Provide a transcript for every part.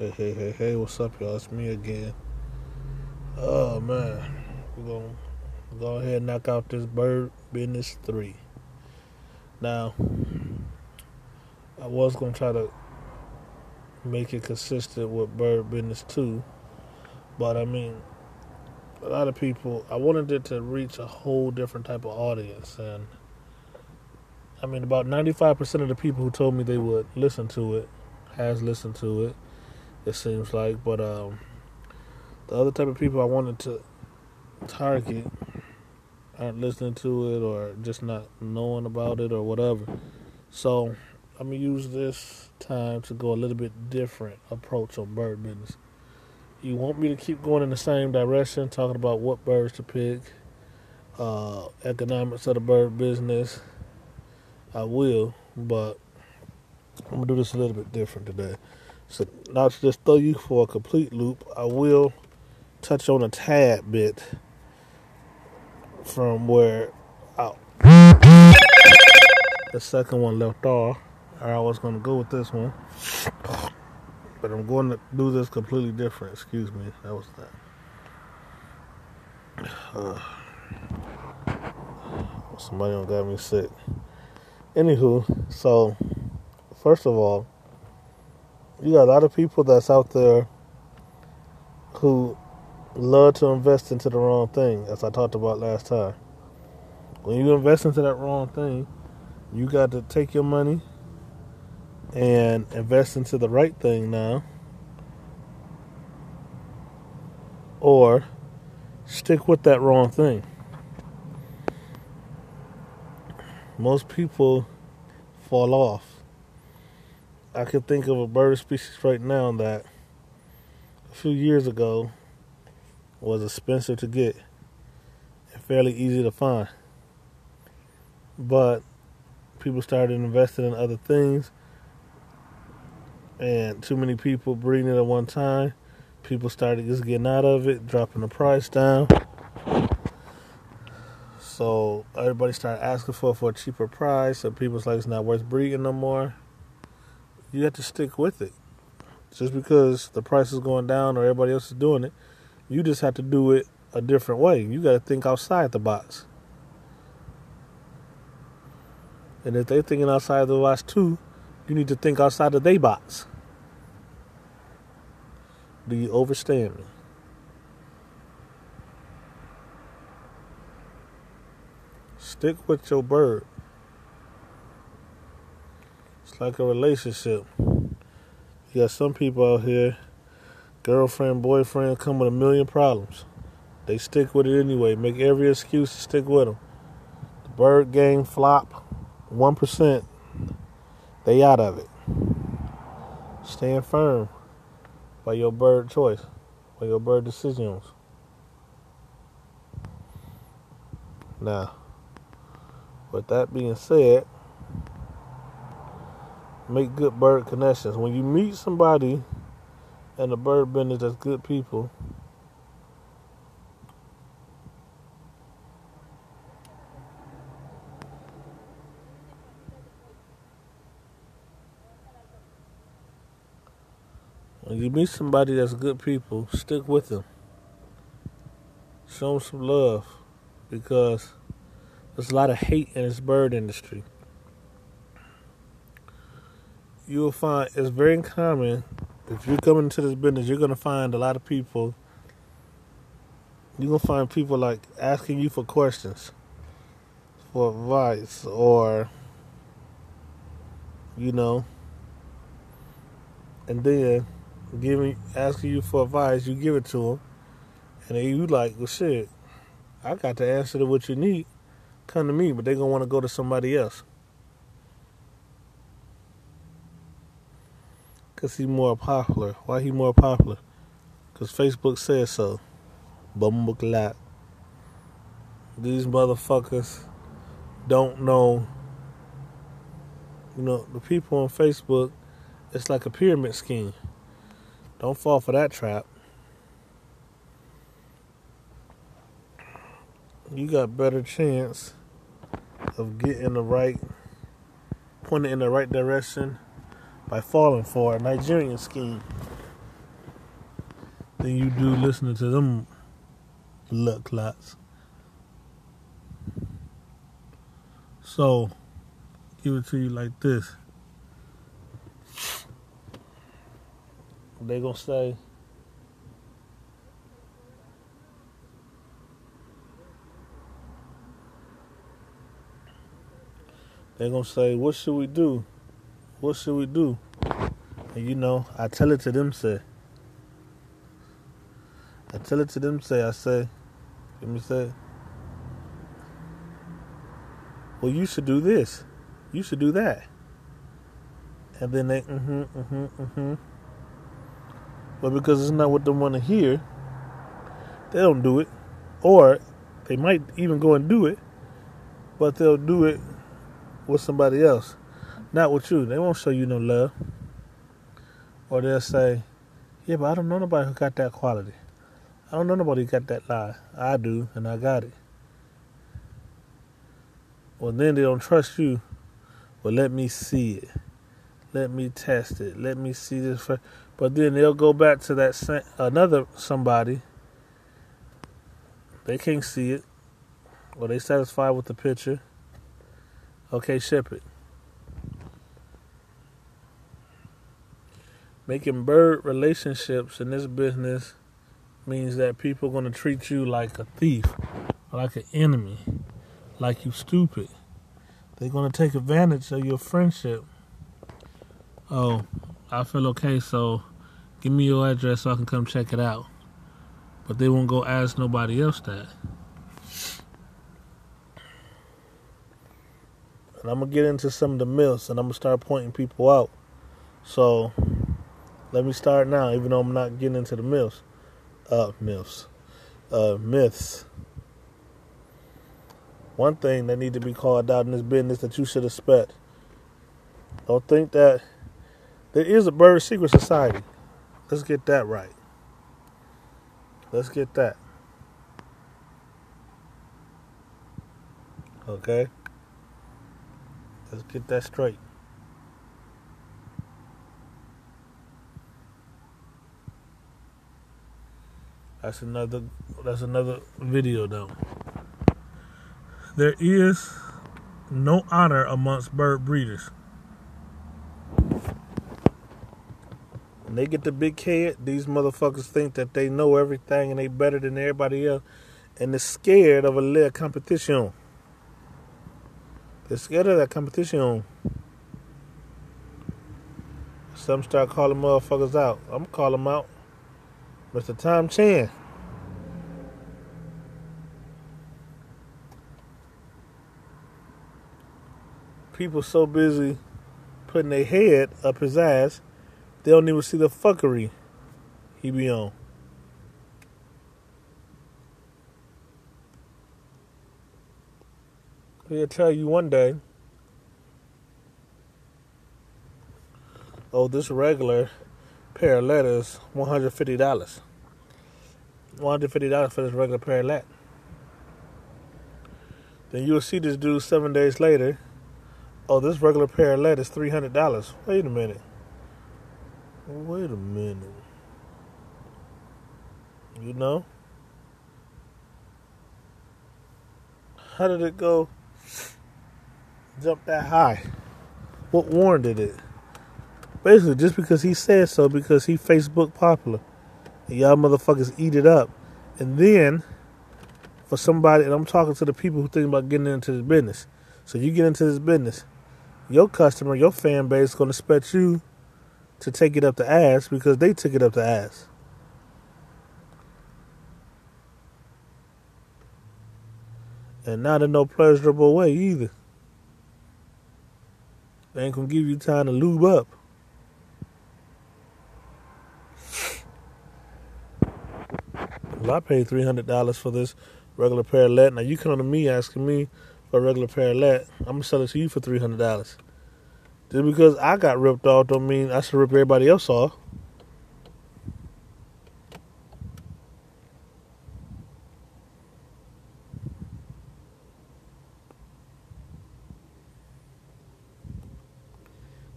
Hey, hey, hey, hey, what's up, y'all? It's me again. Oh, man. We're going to go ahead and knock out this Bird Business 3. Now, I was going to try to make it consistent with Bird Business 2, but I mean, a lot of people, I wanted it to reach a whole different type of audience. And I mean, about 95% of the people who told me they would listen to it has listened to it it seems like. But um, the other type of people I wanted to target aren't listening to it or just not knowing about it or whatever. So I'm gonna use this time to go a little bit different approach on bird business. You want me to keep going in the same direction, talking about what birds to pick, uh, economics of the bird business. I will, but I'm gonna do this a little bit different today. So not to just throw you for a complete loop, I will touch on a tad bit from where I, the second one left off. Or I was going to go with this one, but I'm going to do this completely different. Excuse me, that was that. Uh, somebody got me sick. Anywho, so first of all you got a lot of people that's out there who love to invest into the wrong thing, as I talked about last time. When you invest into that wrong thing, you got to take your money and invest into the right thing now, or stick with that wrong thing. Most people fall off I can think of a bird species right now that a few years ago was expensive to get and fairly easy to find. But people started investing in other things, and too many people breeding it at one time. People started just getting out of it, dropping the price down. So everybody started asking for for a cheaper price. So people's like it's not worth breeding no more you have to stick with it. Just because the price is going down or everybody else is doing it, you just have to do it a different way. You got to think outside the box. And if they're thinking outside the box too, you need to think outside of their box. Do you understand me? Stick with your bird like a relationship. You got some people out here, girlfriend, boyfriend, come with a million problems. They stick with it anyway. Make every excuse to stick with them. The bird game flop, one percent. They out of it. Stand firm by your bird choice, by your bird decisions. Now, with that being said make good bird connections. When you meet somebody in the bird business that's good people, when you meet somebody that's good people, stick with them. Show them some love because there's a lot of hate in this bird industry you will find it's very common if you're coming into this business, you're gonna find a lot of people. You're gonna find people like asking you for questions, for advice, or you know, and then giving asking you for advice. You give it to them, and then you like, well, shit, I got the answer to what you need. Come to me, but they're gonna want to go to somebody else. Cause he's more popular. Why he more popular? Cause Facebook says so. Bumbleclap. These motherfuckers don't know. You know, the people on Facebook, it's like a pyramid scheme. Don't fall for that trap. You got better chance of getting the right, pointing in the right direction by falling for a Nigerian scheme. than you do listening to them luck clots. So, give it to you like this. They gonna say, they gonna say, what should we do? What should we do? And you know, I tell it to them, say, I tell it to them, say, I say, let me say, well, you should do this. You should do that. And then they, mm-hmm, mm-hmm, mm-hmm. But because it's not what they want to hear, they don't do it. Or they might even go and do it, but they'll do it with somebody else, not with you. They won't show you no love. Or they'll say, yeah, but I don't know nobody who got that quality. I don't know nobody who got that lie. I do, and I got it. Well, then they don't trust you. Well, let me see it. Let me test it. Let me see this first. But then they'll go back to that sa- another somebody. They can't see it. Or they satisfied with the picture. Okay, ship it. Making bird relationships in this business means that people are going to treat you like a thief, like an enemy, like you stupid. They're going to take advantage of your friendship. Oh, I feel okay, so give me your address so I can come check it out. But they won't go ask nobody else that. And I'm going to get into some of the myths and I'm going to start pointing people out. So let me start now, even though I'm not getting into the myths. Uh, myths. Uh, myths. One thing that need to be called out in this business that you should expect. Don't think that there is a bird secret society. Let's get that right. Let's get that. Okay? Let's get that straight. That's another that's another video though. There is no honor amongst bird breeders. When they get the big head, these motherfuckers think that they know everything and they better than everybody else and they're scared of a little competition. They're scared of that competition. Some start calling motherfuckers out. I'm gonna call them out. Mr. Tom Chan. People so busy putting their head up his ass, they don't even see the fuckery he be on. He'll tell you one day, oh, this regular parrotlets, $150. $150 for this regular parrotlet. Then you'll see this dude seven days later. Oh, this regular parrotlet is $300. Wait a minute. Wait a minute. You know? How did it go jump that high? What warranted it? Basically, just because he said so, because he Facebook popular. And y'all motherfuckers eat it up. And then, for somebody, and I'm talking to the people who think about getting into this business. So you get into this business, your customer, your fan base is going to expect you to take it up the ass because they took it up the ass. And not in no pleasurable way either. They ain't gonna give you time to lube up. Well, I paid three hundred dollars for this regular parrotlet. Now you come to me asking me for a regular parrotlet. I'm gonna sell it to you for three hundred dollars. Just because I got ripped off don't mean I should rip everybody else off.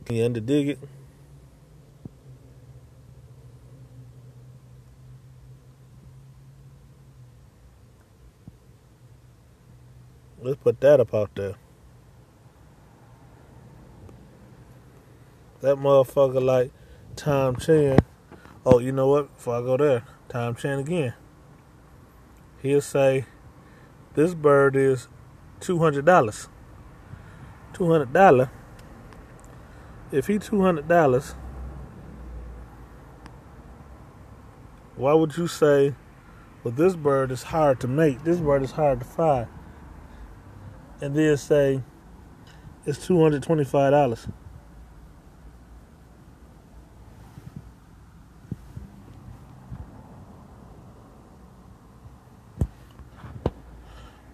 You under dig it? Put that up out there. That motherfucker like Tom Chan. Oh, you know what? Before I go there, Tom Chan again. He'll say, "This bird is two hundred dollars." Two hundred dollar. If he two hundred dollars, why would you say, "Well, this bird is hard to make. This bird is hard to find," and then say, "It's two hundred twenty-five dollars."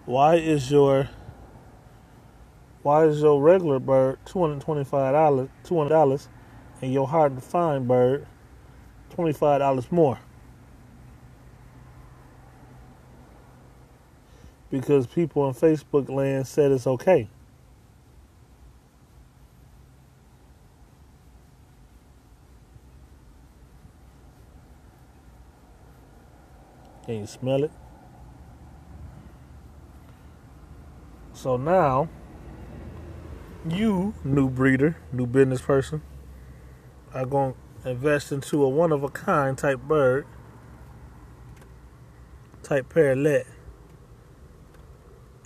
why is your why is your regular bird two hundred twenty five dollars two hundred dollars and your hard to find bird twenty five dollars more? Because people on Facebook land said it's okay. Can you smell it? So now, you, new breeder, new business person, are going to invest into a one of a kind type bird, type parrotlet.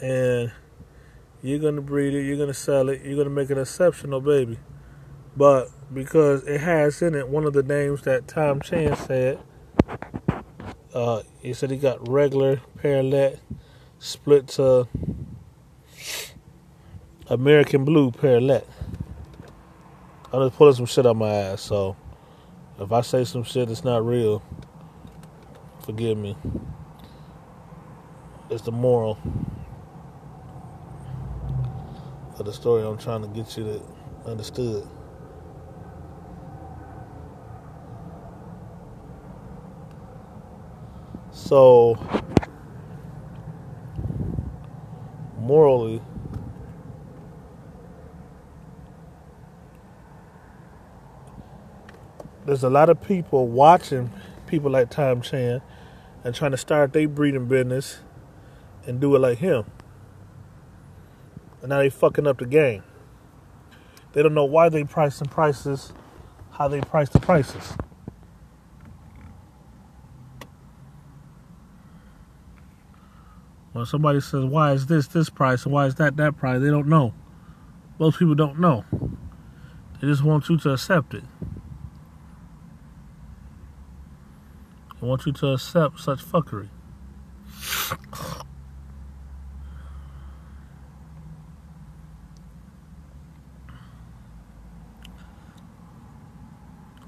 And you're to breed it, you're to sell it, you're to make an exceptional baby. But because it has in it one of the names that Tom Chan said, uh, he said he got regular parrotlet split to American Blue Parrotlet. I'm just pulling some shit out my ass, so if I say some shit that's not real, forgive me. It's the moral of the story I'm trying to get you to understood. So, morally, there's a lot of people watching people like Tom Chan and trying to start their breeding business and do it like him. And now they fucking up the game. They don't know why they pricing prices how they price the prices. When somebody says, why is this this price and why is that that price, they don't know. Most people don't know. They just want you to accept it. I want you to accept such fuckery.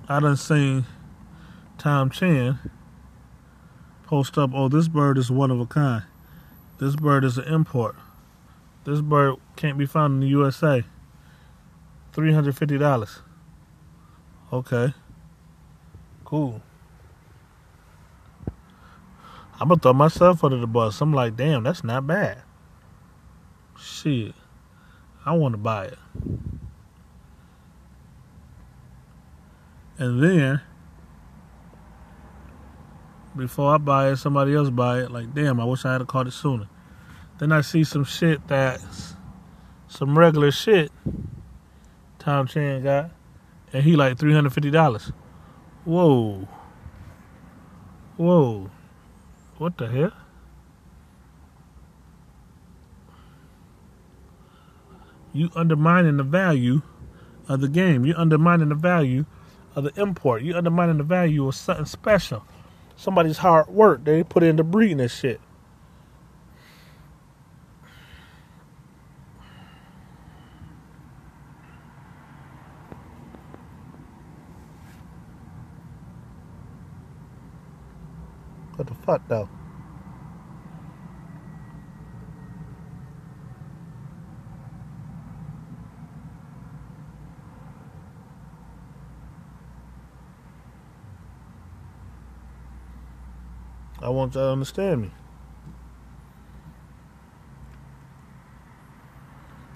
I done seen Tom Chan post up, oh, this bird is one of a kind. This bird is an import. This bird can't be found in the USA. $350. Okay. Cool. I'm gonna throw myself under the bus. I'm like, damn, that's not bad. Shit, I want to buy it. And then, before I buy it, somebody else buy it. Like, damn, I wish I had caught it sooner. Then I see some shit that's some regular shit. Tom Chan got, and he like three hundred fifty dollars. Whoa, whoa. What the hell? You undermining the value of the game. You're undermining the value of the import. You're undermining the value of something special. Somebody's hard work they put into breeding this shit. What the fuck though? I want you to understand me.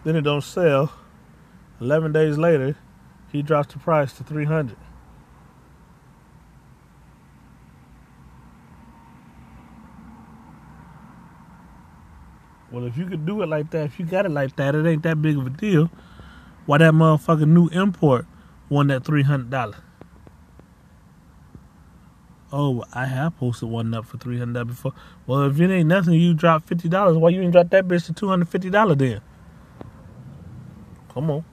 Then it don't sell. Eleven days later, he drops the price to three hundred. Well, if you could do it like that, if you got it like that, it ain't that big of a deal. Why that motherfucking new import won that three hundred dollar? Oh, I have posted one up for three hundred before. Well, if it ain't nothing, you drop fifty dollars. Why you ain't drop that bitch to two hundred fifty dollar then? Come on.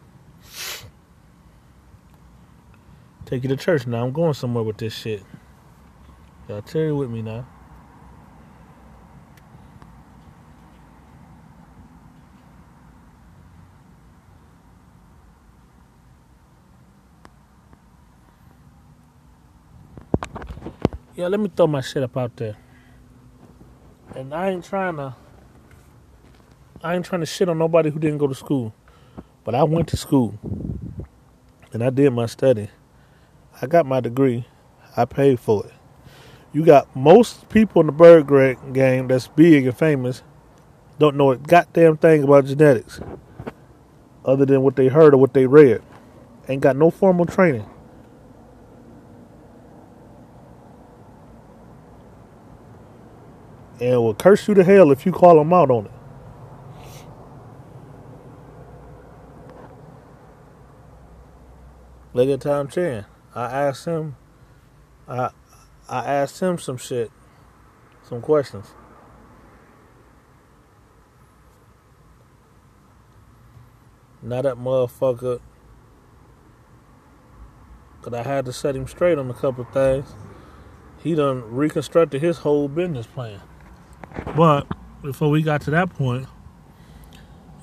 Take you to church now. I'm going somewhere with this shit. Y'all Terry with me now. Yeah, let me throw my shit up out there. And I ain't trying to I ain't trying to shit on nobody who didn't go to school. But I went to school. And I did my study. I got my degree. I paid for it. You got most people in the bird game that's big and famous don't know a goddamn thing about genetics other than what they heard or what they read. Ain't got no formal training. And will curse you to hell if you call them out on it. Look at Tom Chan. I asked him. I I asked him some shit, some questions. Now that motherfucker, cause I had to set him straight on a couple things. He done reconstructed his whole business plan. But before we got to that point,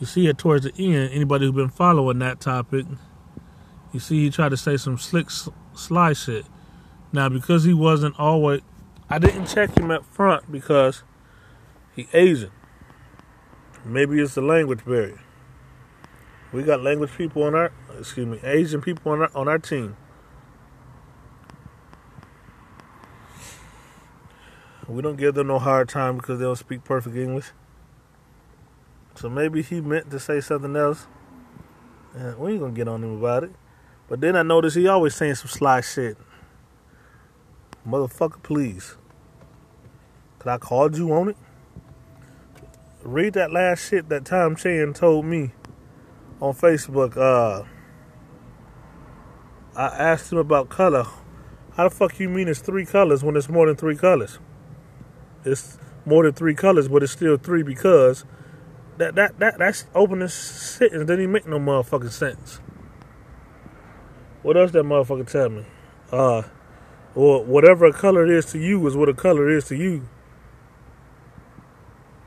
you see it towards the end. Anybody who's been following that topic, you see he tried to say some slick, sly shit. Now, because he wasn't always, I didn't check him up front because he Asian. Maybe it's the language barrier. We got language people on our, excuse me, Asian people on our on our team. We don't give them no hard time because they don't speak perfect English. So maybe he meant to say something else. And we ain't gonna get on him about it. But then I noticed he always saying some sly shit. Motherfucker, please. Cause I called you on it. Read that last shit that Tom Chan told me on Facebook. Uh, I asked him about color. How the fuck you mean it's three colors when it's more than three colors? It's more than three colors, but it's still three because that that that that's opening sentence didn't even make no motherfucking sense. What else that motherfucker tell me? Uh, or whatever a color is to you is what a color is to you.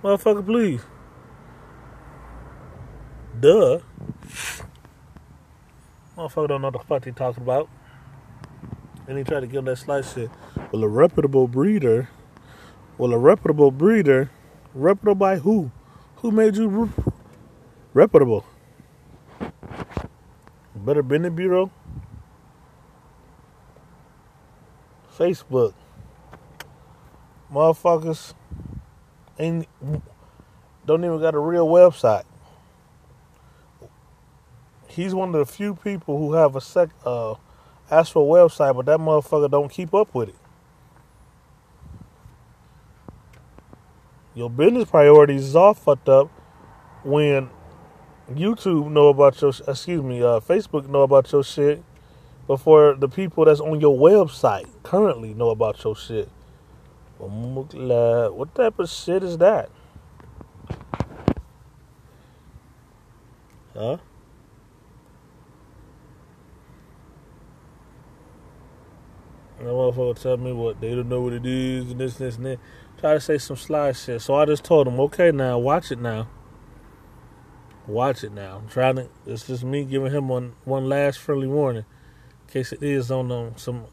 Motherfucker, please. Duh. Motherfucker don't know what the fuck he talking about. And he tried to give him that slice shit. Well, a reputable breeder well, a reputable breeder, reputable by who? Who made you re- reputable? Better Business Bureau? Facebook. Motherfuckers ain't don't even got a real website. He's one of the few people who have a sec uh actual website, but that motherfucker don't keep up with it. Your business priorities is all fucked up when YouTube know about your excuse me, uh, Facebook know about your shit before the people that's on your website currently know about your shit. What type of shit is that? Huh? That motherfucker tell me what they don't know what it is and this, this, and that try to say some sly shit. So I just told him, okay, now watch it now. Watch it now. I'm trying to. It's just me giving him one one last friendly warning, in case it is on um, some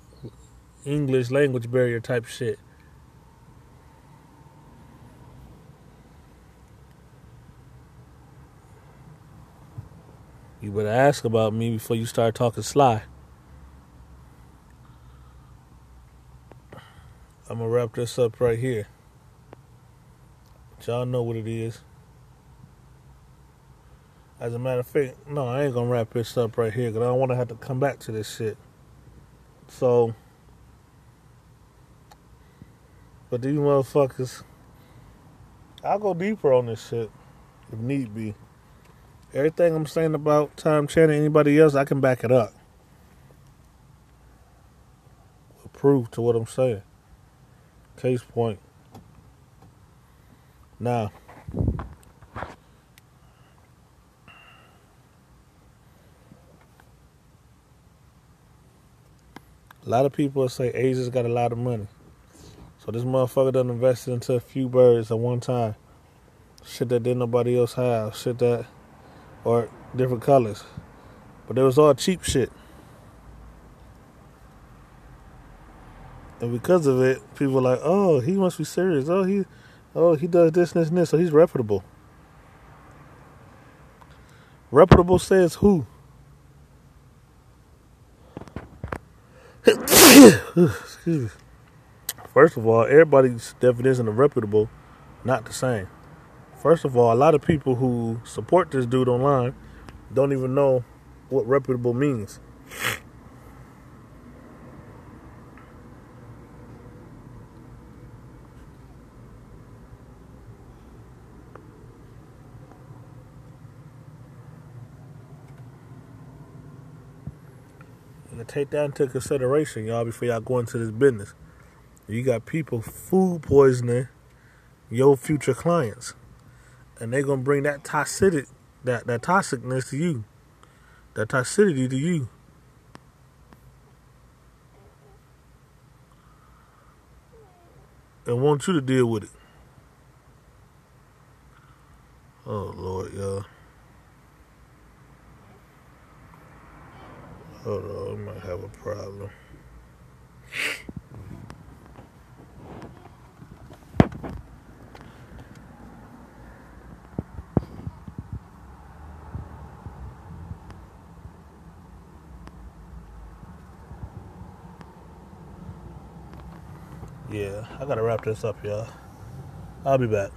English language barrier type shit. You better ask about me before you start talking sly. I'm gonna wrap this up right here. Y'all know what it is. As a matter of fact, no, I ain't gonna wrap this up right here because I don't want to have to come back to this shit. So, but these motherfuckers, I'll go deeper on this shit. if need be. Everything I'm saying about Tom Channing, anybody else, I can back it up. Proof to what I'm saying. Case point. Now, a lot of people say Asia's got a lot of money. So this motherfucker done invested into a few birds at one time. Shit that didn't nobody else have. Shit that, or different colors. But it was all cheap shit. And because of it, people are like, oh, he must be serious. Oh, he, oh, he does this and this and this, so he's reputable. Reputable says who? Excuse me. First of all, everybody's definition of reputable not the same. First of all, a lot of people who support this dude online don't even know what reputable means. Take that into consideration, y'all, before y'all go into this business. You got people food poisoning your future clients. And they're gonna bring that toxicity that, that toxicness to you. That toxicity to you. And want you to deal with it. Oh Lord, y'all. Hold on, I might have a problem. Yeah, I gotta wrap this up, y'all. I'll be back.